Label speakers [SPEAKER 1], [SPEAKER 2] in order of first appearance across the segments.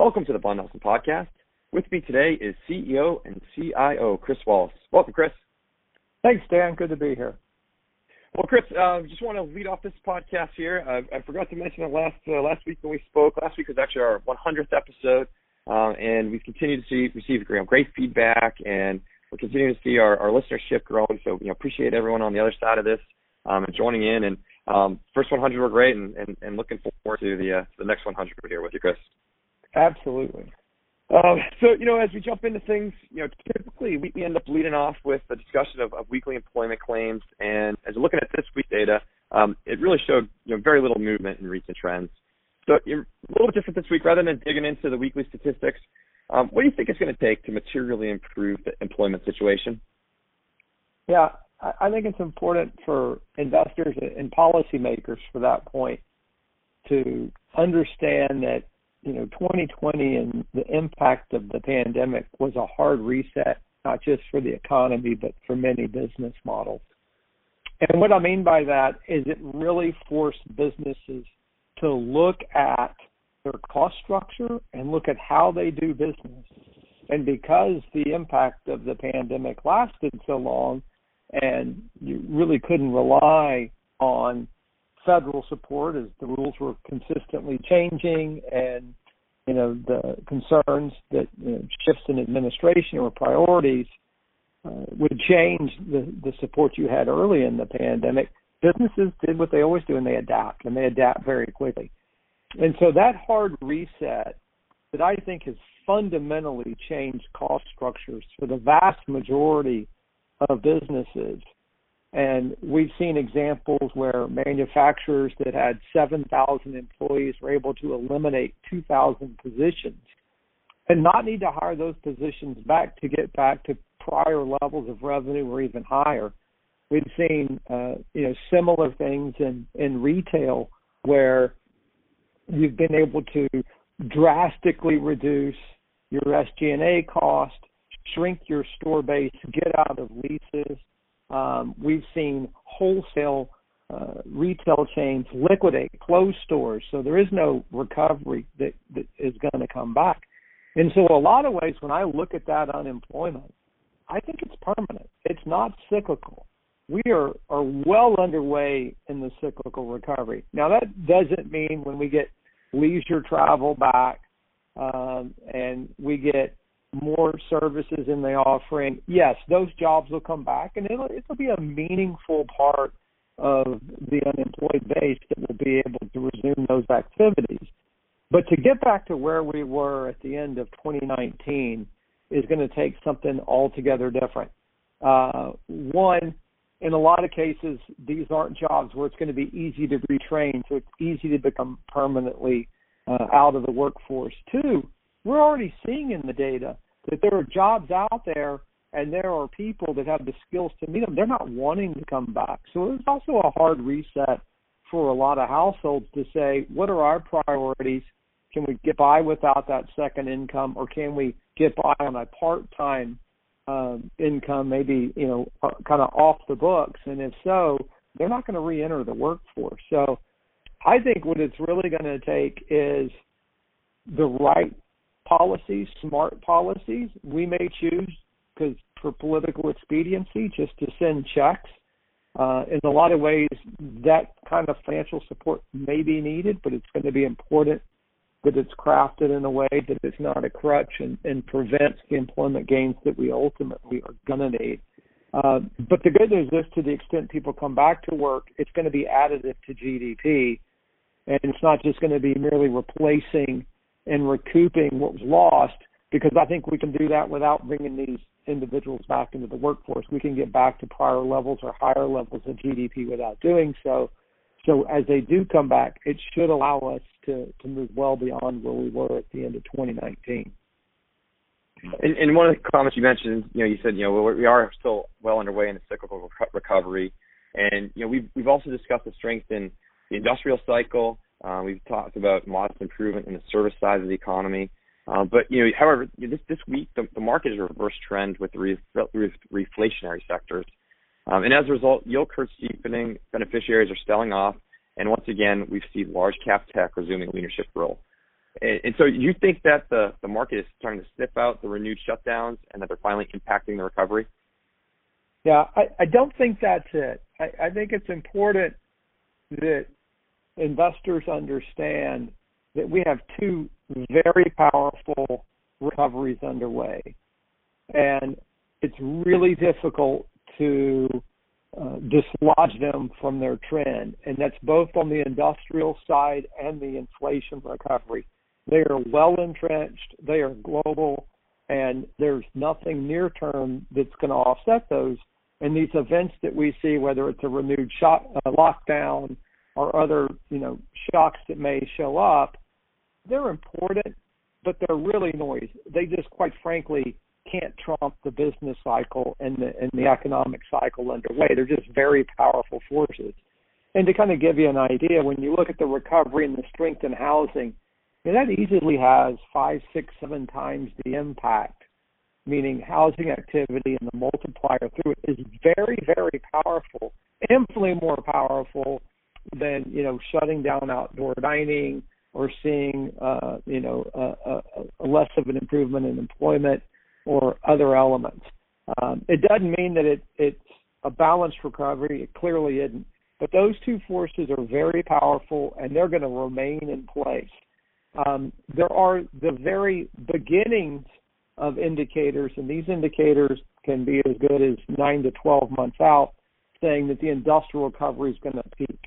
[SPEAKER 1] Welcome to the Vaughan Nelson Podcast. With me today is CEO and CIO Chris Wallace. Welcome, Chris.
[SPEAKER 2] Thanks, Dan. Good to be here.
[SPEAKER 1] Well, Chris, uh, just want to lead off this podcast here. I, I forgot to mention it last uh, last week when we spoke. Last week was actually our 100th episode, uh, and we've continued to see, receive you know, great feedback, and we're continuing to see our, our listenership growing. So, you know, appreciate everyone on the other side of this um, and joining in. And um, first 100 were great, and, and, and looking forward to the uh, the next 100 here with you, Chris.
[SPEAKER 2] Absolutely.
[SPEAKER 1] Um, so, you know, as we jump into things, you know, typically we, end up leading off with a discussion of, of weekly employment claims. And as we're looking at this week's data, um, it really showed, you know, very little movement in recent trends. So you're a little bit different this week. Rather than digging into the weekly statistics, um, what do you think it's going to take to materially improve the employment situation?
[SPEAKER 2] Yeah, I think it's important for investors and policymakers, for that point, to understand that you know 2020 and the impact of the pandemic was a hard reset not just for the economy but for many business models. And what i mean by that is it really forced businesses to look at their cost structure and look at how they do business. And because the impact of the pandemic lasted so long and you really couldn't rely on federal support as the rules were consistently changing and you know the concerns that you know, shifts in administration or priorities uh, would change the the support you had early in the pandemic businesses did what they always do and they adapt and they adapt very quickly. And so that hard reset that I think has fundamentally changed cost structures for the vast majority of businesses and we've seen examples where manufacturers that had 7,000 employees were able to eliminate 2,000 positions and not need to hire those positions back to get back to prior levels of revenue or even higher. We've seen uh, you know similar things in in retail where you've been able to drastically reduce your SG&A cost, shrink your store base, get out of leases, um, we've seen wholesale uh, retail chains liquidate, close stores, so there is no recovery that, that is going to come back. And so, a lot of ways, when I look at that unemployment, I think it's permanent. It's not cyclical. We are are well underway in the cyclical recovery. Now, that doesn't mean when we get leisure travel back um, and we get more services in the offering, yes, those jobs will come back, and it'll it'll be a meaningful part of the unemployed base that will be able to resume those activities. But to get back to where we were at the end of 2019 is going to take something altogether different. Uh, one, in a lot of cases, these aren't jobs where it's going to be easy to retrain, so it's easy to become permanently uh, out of the workforce. Two, we're already seeing in the data that there are jobs out there and there are people that have the skills to meet them. They're not wanting to come back. So it's also a hard reset for a lot of households to say, what are our priorities? Can we get by without that second income, or can we get by on a part-time um, income, maybe you know, uh, kind of off the books? And if so, they're not going to re-enter the workforce. So I think what it's really going to take is the right policies, smart policies. We may choose because for political expediency just to send checks. Uh, in a lot of ways, that kind of financial support may be needed, but it's going to be important that it's crafted in a way that it's not a crutch and, and prevents the employment gains that we ultimately are going to need. Uh, but the good news is, to the extent people come back to work, it's going to be additive to GDP, and it's not just going to be merely replacing and recouping what was lost because I think we can do that without bringing these individuals back into the workforce. We can get back to prior levels or higher levels of GDP without doing so. So as they do come back, it should allow us to, to move well beyond where we were at the end of 2019.
[SPEAKER 1] And, and one of the comments you mentioned, you know, you said, you know, we are still well underway in the cyclical recovery, and you know, we've we've also discussed the strength in the industrial cycle uh, we've talked about modest improvement in the service side of the economy. Uh, but you know, however, this this week the, the market is a reverse trend with the re, re, reflationary sectors, um, and as a result, yield curve steepening beneficiaries are selling off, and once again, we've seen large cap tech resuming leadership role. And, and so you think that the the market is starting to sniff out the renewed shutdowns and that they're finally impacting the recovery?
[SPEAKER 2] Yeah, I, I don't think that's it. I, I think it's important that investors understand that we have two very powerful recoveries underway. And it's really difficult to uh, dislodge them from their trend. And that's both on the industrial side and the inflation recovery. They are well entrenched, they are global, and there's nothing near term that's going to offset those. And these events that we see, whether it's a renewed shock, uh, lockdown or other, you know, shocks that may show up, they're important, but they're really noise. They just, quite frankly, can't trump the business cycle and the and the economic cycle underway. They're just very powerful forces. And to kind of give you an idea, when you look at the recovery and the strength in housing, that easily has five, six, seven times the impact. Meaning housing activity and the multiplier through it is very, very powerful, infinitely more powerful than you know shutting down outdoor dining or seeing uh, you know a, a, a less of an improvement in employment or other elements. Um, it doesn't mean that it, it's a balanced recovery. It clearly isn't. But those two forces are very powerful and they're going to remain in place. Um, there are the very beginnings of indicators, and these indicators can be as good as nine to 12 months out, saying that the industrial recovery is going to peak.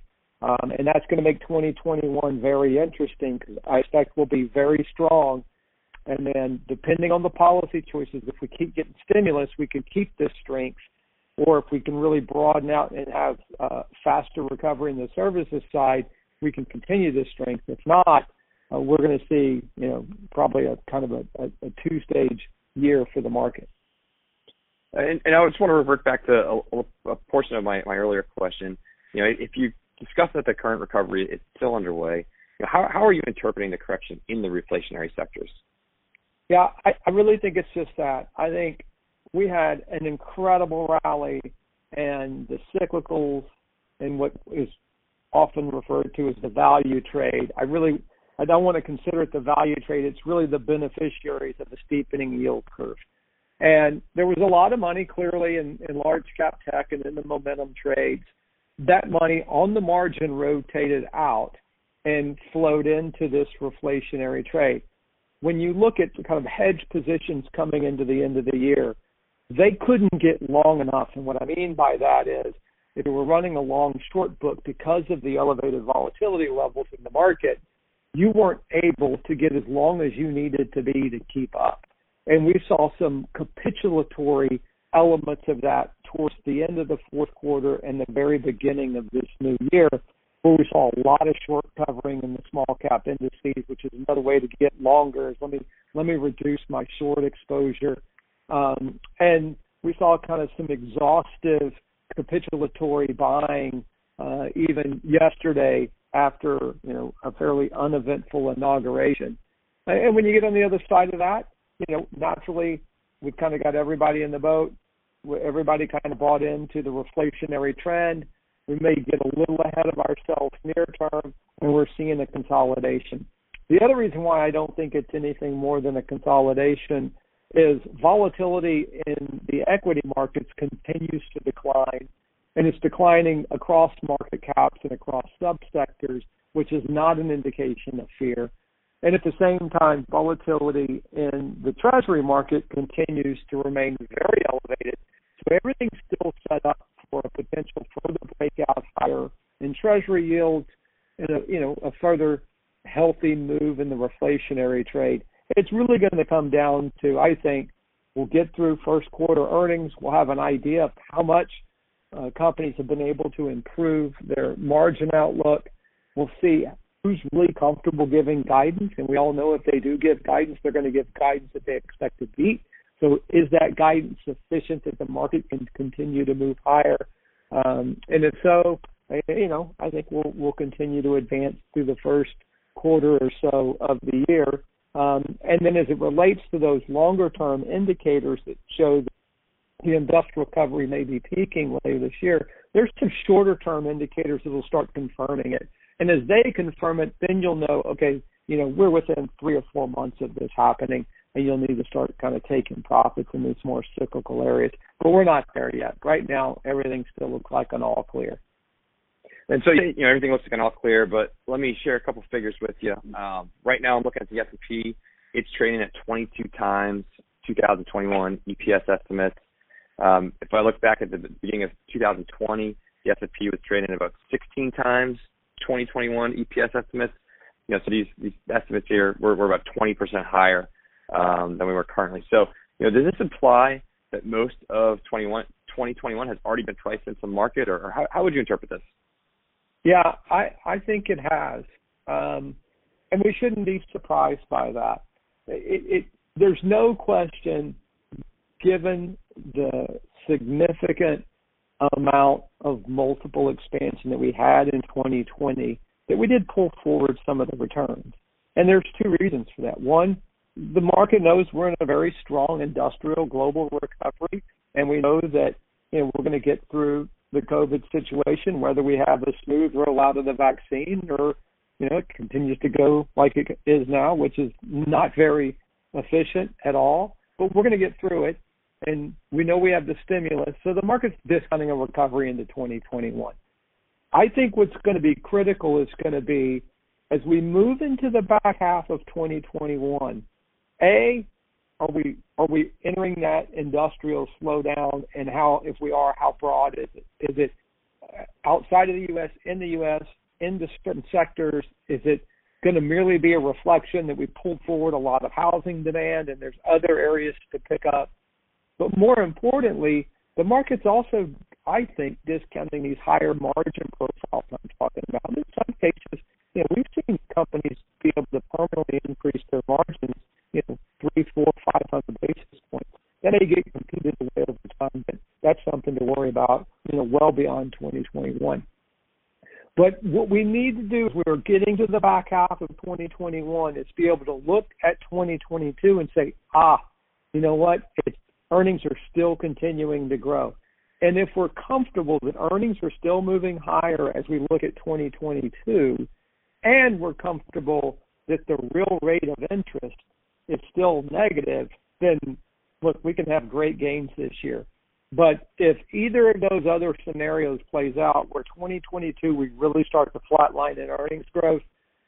[SPEAKER 2] Um, and that's going to make 2021 very interesting because I expect we'll be very strong. And then, depending on the policy choices, if we keep getting stimulus, we can keep this strength. Or if we can really broaden out and have uh, faster recovery in the services side, we can continue this strength. If not, uh, we're going to see, you know, probably a kind of a, a, a two-stage year for the market.
[SPEAKER 1] And, and I just want to revert back to a, a portion of my, my earlier question. You know, if you discuss that the current recovery is still underway. How how are you interpreting the correction in the reflationary sectors?
[SPEAKER 2] Yeah, I, I really think it's just that. I think we had an incredible rally, and the cyclicals and what is often referred to as the value trade. I really I don't want to consider it the value trade. It's really the beneficiaries of the steepening yield curve. And there was a lot of money clearly in, in large cap tech and in the momentum trades that money on the margin rotated out and flowed into this reflationary trade. When you look at the kind of hedge positions coming into the end of the year, they couldn't get long enough. And what I mean by that is if you were running a long short book because of the elevated volatility levels in the market, you weren't able to get as long as you needed to be to keep up. And we saw some capitulatory elements of that towards the end of the fourth quarter and the very beginning of this new year, where we saw a lot of short covering in the small cap indices, which is another way to get longer. Is let me let me reduce my short exposure, um, and we saw kind of some exhaustive capitulatory buying uh, even yesterday after you know a fairly uneventful inauguration. And when you get on the other side of that, you know naturally we've kind of got everybody in the boat everybody kind of bought into the reflationary trend. We may get a little ahead of ourselves near term, and we're seeing a consolidation. The other reason why I don't think it's anything more than a consolidation is volatility in the equity markets continues to decline, and it's declining across market caps and across subsectors, which is not an indication of fear. And at the same time, volatility in the treasury market continues to remain very elevated. So everything's still set up for a potential further breakout higher in treasury yields and a, you know, a further healthy move in the reflationary trade. It's really going to come down to, I think, we'll get through first quarter earnings. We'll have an idea of how much uh, companies have been able to improve their margin outlook. We'll see who's really comfortable giving guidance, and we all know if they do give guidance, they're going to give guidance that they expect to beat. So is that guidance sufficient that the market can continue to move higher? Um, and if so, you know, I think we'll we'll continue to advance through the first quarter or so of the year. Um, and then as it relates to those longer term indicators that show that the industrial recovery may be peaking later this year, there's some shorter term indicators that will start confirming it. And as they confirm it, then you'll know, okay, you know, we're within three or four months of this happening, and you'll need to start kind of taking profits in these more cyclical areas. But we're not there yet. Right now, everything still looks like an all clear.
[SPEAKER 1] And so, you know, everything looks like an all clear, but let me share a couple figures with you. Um, right now, I'm looking at the S&P. It's trading at 22 times 2021 EPS estimates. Um, if I look back at the beginning of 2020, the S&P was trading at about 16 times 2021 EPS estimates. You know, so these these estimates here we're, we're about 20% higher um, than we were currently. So, you know, does this imply that most of 21, 2021 has already been priced into the market, or, how, how would you interpret this?
[SPEAKER 2] Yeah, I I think it has, um, and we shouldn't be surprised by that. It, it there's no question, given the significant amount of multiple expansion that we had in 2020, that we did pull forward some of the returns. And there's two reasons for that. One, the market knows we're in a very strong industrial global recovery, and we know that you know we're going to get through the COVID situation, whether we have a smooth rollout of the vaccine or you know it continues to go like it is now, which is not very efficient at all. But we're going to get through it, and we know we have the stimulus, so the market's discounting a recovery into 2021. I think what's going to be critical is going to be as we move into the back half of 2021 a, are we are we entering that industrial slowdown, and how, if we are, how broad is it? Is it uh, outside of the U.S., in the U.S., into certain sectors? Is it going to merely be a reflection that we pulled forward a lot of housing demand and there's other areas to pick up? But more importantly, the market's also, I think, discounting these higher margin profiles I'm talking about. In some cases, you know, we've seen companies be able to permanently increase their margins well beyond 2021. But what we need to do is we're getting to the back half of 2021 is be able to look at 2022 and say, ah, you know what, it's, earnings are still continuing to grow. And if we're comfortable that earnings are still moving higher as we look at 2022, and we're comfortable that the real rate of interest is still negative, then look, we can have great gains this year. But if either of those other scenarios plays out, where 2022 we really start to flatline in earnings growth,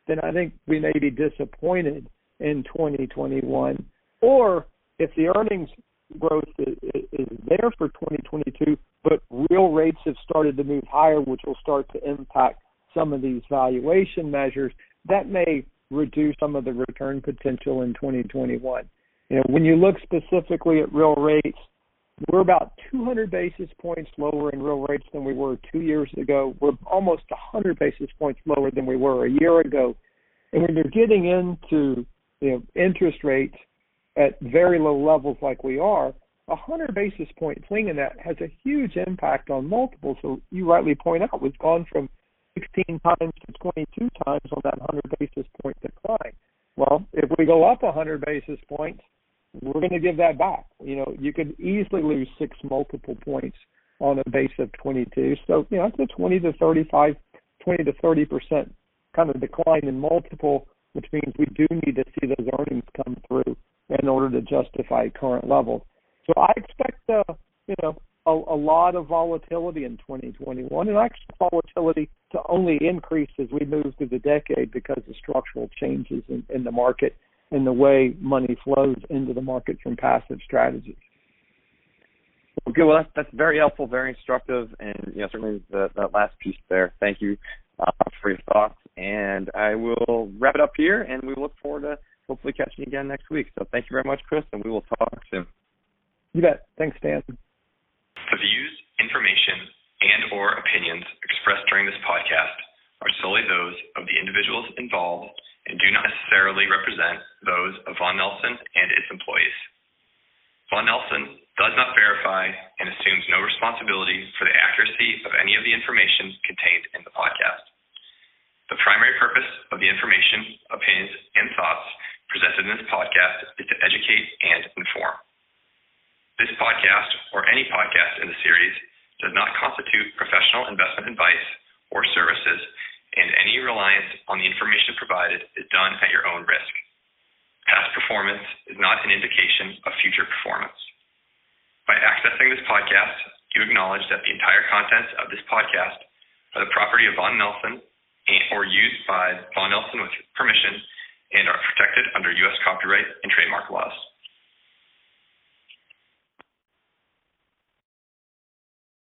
[SPEAKER 2] then I think we may be disappointed in 2021. Or if the earnings growth is, there for 2022, but real rates have started to move higher, which will start to impact some of these valuation measures, that may reduce some of the return potential in 2021. You know, when you look specifically at real rates, we're about 200 basis points lower in real rates than we were two years ago. We're almost 100 basis points lower than we were a year ago. And when you're getting into you know interest rates at very low levels like we are, a 100 basis point swing in that has a huge impact on multiples. So you rightly point out, we've gone from 16 times to 22 times on that 100 basis point decline. Well, if we go up 100 basis points, we're going to give that back. You know, you could easily lose six multiple points on a base of 22. So, you know, it's a 20 to 35, 20 to 30 percent kind of decline in multiple, which means we do need to see those earnings come through in order to justify current levels. So I expect, uh, you know, a, a lot of volatility in 2021, and I expect volatility to only increase as we move through the decade because of structural changes in, in the market and the way money flows into the market from passive strategies.
[SPEAKER 1] Okay, well that's that's very helpful, very instructive, and you know certainly the that last piece there. Thank you uh, for your thoughts, and I will wrap it up here, and we look forward to hopefully catching you again next week. So thank you very much, Chris, and we will talk soon.
[SPEAKER 2] You bet. Thanks, Dan.
[SPEAKER 3] The views, information, and or opinions expressed during this podcast are solely those of the individuals involved and do not necessarily represent those of Vaughan Nelson and its employees. Vaughan Nelson does not verify and assumes no responsibility for the accuracy of any of the information contained in the podcast. The primary purpose of the information, opinions, and thoughts presented in this podcast is to educate and inform. This podcast, or any podcast in the series, does not constitute professional investment advice or services
[SPEAKER 1] and any reliance on the information provided is done at your own risk. Past performance is not an indication of future performance. By accessing this podcast, you acknowledge that the entire contents of this podcast are the property of Vaughan Nelson or used by Vaughan Nelson with permission and are protected under U.S. copyright and trademark law.